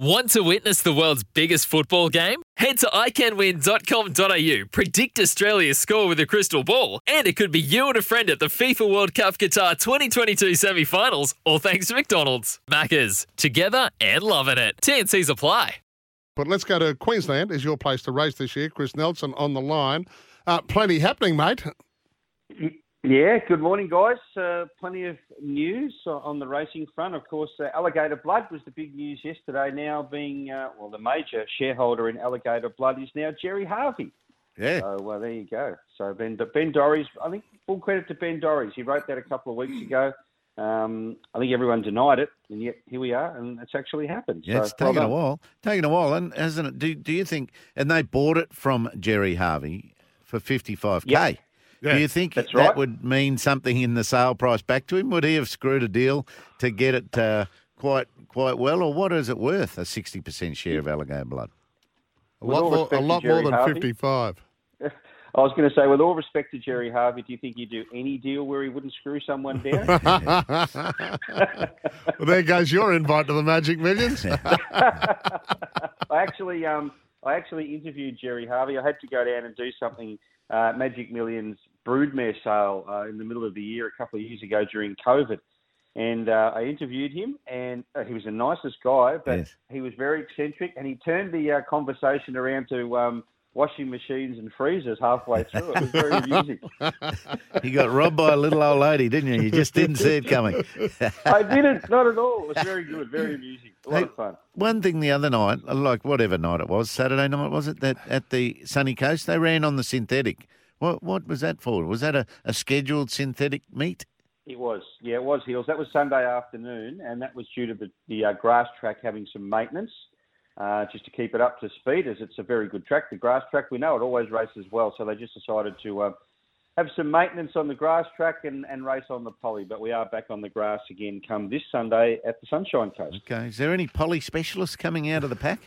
Want to witness the world's biggest football game? Head to iCanWin.com.au, predict Australia's score with a crystal ball, and it could be you and a friend at the FIFA World Cup Qatar 2022 semi finals, all thanks to McDonald's. Maccas, together and loving it. TNC's apply. But let's go to Queensland, is your place to race this year. Chris Nelson on the line. Uh, plenty happening, mate. Yeah, good morning, guys. Uh, plenty of news on the racing front. Of course, uh, Alligator Blood was the big news yesterday. Now being, uh, well, the major shareholder in Alligator Blood is now Gerry Harvey. Yeah. So, well, there you go. So, Ben, Ben Dorries, I think full credit to Ben Dorries. He wrote that a couple of weeks ago. Um, I think everyone denied it, and yet here we are, and it's actually happened. Yeah, so, it's taken a while. Taken a while, and hasn't it? Do, do you think? And they bought it from Gerry Harvey for fifty five k. Yep. Yeah, Do you think that's that right. would mean something in the sale price back to him? Would he have screwed a deal to get it uh, quite quite well, or what is it worth? A sixty percent share of Alligator Blood. A With lot more, a lot more than Harvey. 55. I was going to say, with all respect to Gerry Harvey, do you think he'd do any deal where he wouldn't screw someone down? well, there goes your invite to the Magic Millions. I actually, um, I actually interviewed Gerry Harvey. I had to go down and do something, uh, Magic Millions broodmare sale uh, in the middle of the year a couple of years ago during COVID. And uh, I interviewed him, and uh, he was the nicest guy, but Yes. he was very eccentric, and he turned the uh, conversation around to um, washing machines and freezers halfway through. It was very amusing. You got robbed by a little old lady, didn't you? You just didn't see it coming. I didn't, not at all. It was very good, very amusing, a lot Hey, of fun. One thing the other night, like whatever night it was, Saturday night was it? That at the sunny coast they ran on the synthetic. What what was that for? Was that a, a scheduled synthetic meet? It was, yeah, it was Hills. That was Sunday afternoon, and that was due to the, the uh, grass track having some maintenance, uh, just to keep it up to speed, as it's a very good track. The grass track, we know it always races well, so they just decided to uh, have some maintenance on the grass track and, and race on the poly. But we are back on the grass again come this Sunday at the Sunshine Coast. Okay, is there any poly specialists coming out of the pack?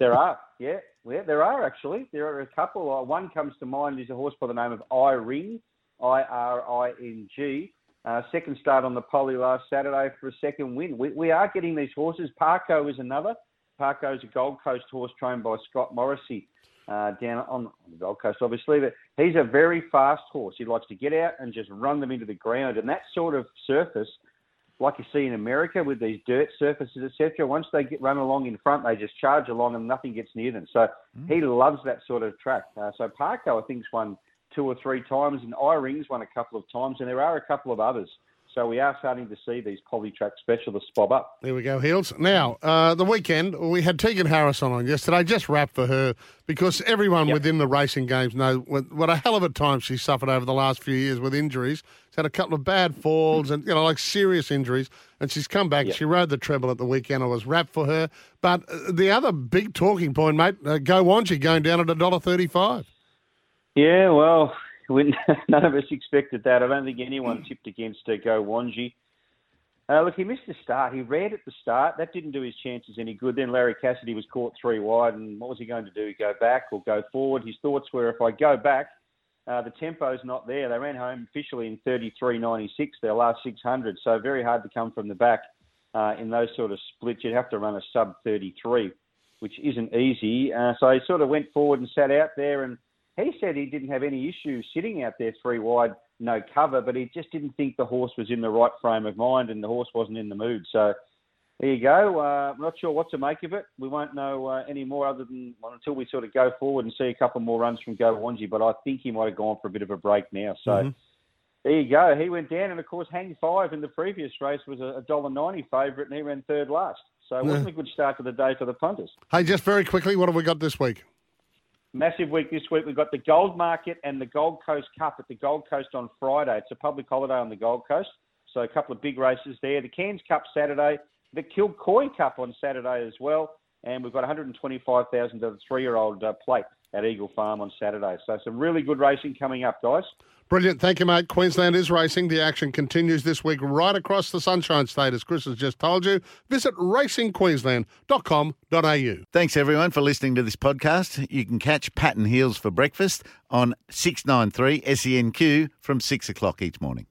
There are, yeah, yeah, there are actually. There are a couple. Uh, one comes to mind is a horse by the name of I Ring, I R I N G. Uh, second start on the poly last Saturday for a second win. We, we are getting these horses. Parco is another. Parco's a Gold Coast horse trained by Scott Morrissey uh, down on the Gold Coast, obviously. But he's a very fast horse. He likes to get out and just run them into the ground. And that sort of surface, like you see in America with these dirt surfaces, etc. Once they get run along in front, they just charge along and nothing gets near them. So he loves that sort of track. Uh, so Parko, I think's won two or three times, and I-Ring's won a couple of times, and there are a couple of others. So we are starting to see these polytrack specialists bob up. There we go, Heels. Now, uh, the weekend, we had Tegan Harrison on yesterday. Just wrap for her because everyone Yep. within the racing games know what, what a hell of a time she's suffered over the last few years with injuries. She's had a couple of bad falls and, you know, like serious injuries. And she's come back. Yep. She rode the treble at the weekend. I was wrapped for her. But uh, the other big talking point, mate, uh, Go Wanji going down at $1.35. Yeah, well, we, none of us expected that. I don't think anyone tipped against uh, Go Wanji. Uh, look, he missed the start. He ran at the start. That didn't do his chances any good. Then Larry Cassidy was caught three wide, and what was he going to do? Go back or go forward? His thoughts were, if I go back, uh, the tempo's not there. They ran home officially in 33.96, their last 600, so very hard to come from the back uh, in those sort of splits. You'd have to run a sub 33, which isn't easy. Uh, so he sort of went forward and sat out there, and he said he didn't have any issues sitting out there three wide, no cover, but he just didn't think the horse was in the right frame of mind and the horse wasn't in the mood. So there you go. Uh, I'm not sure what to make of it. We won't know uh, any more other than well, until we sort of go forward and see a couple more runs from Go Wanji. But I think he might have gone for a bit of a break now. So there you go. He went down, and of course, Hang Five in the previous race was a dollar ninety favourite, and he ran third last. So it wasn't a good start to the day for the punters. Hey, just very quickly, what have we got this week? Massive week this week. We've got the Gold Market and the Gold Coast Cup at the Gold Coast on Friday. It's a public holiday on the Gold Coast, so a couple of big races there. The Cairns Cup Saturday, the Kilcoy Cup on Saturday as well, and we've got 125,000 to the three-year-old uh, plate at Eagle Farm on Saturday. So some really good racing coming up, guys. Brilliant. Thank you, mate. Queensland is racing. The action continues this week right across the Sunshine State, as Chris has just told you. Visit racingqueensland.com.au. Thanks, everyone, for listening to this podcast. You can catch Pat and Heels for breakfast on 693 SENQ from 6 o'clock each morning.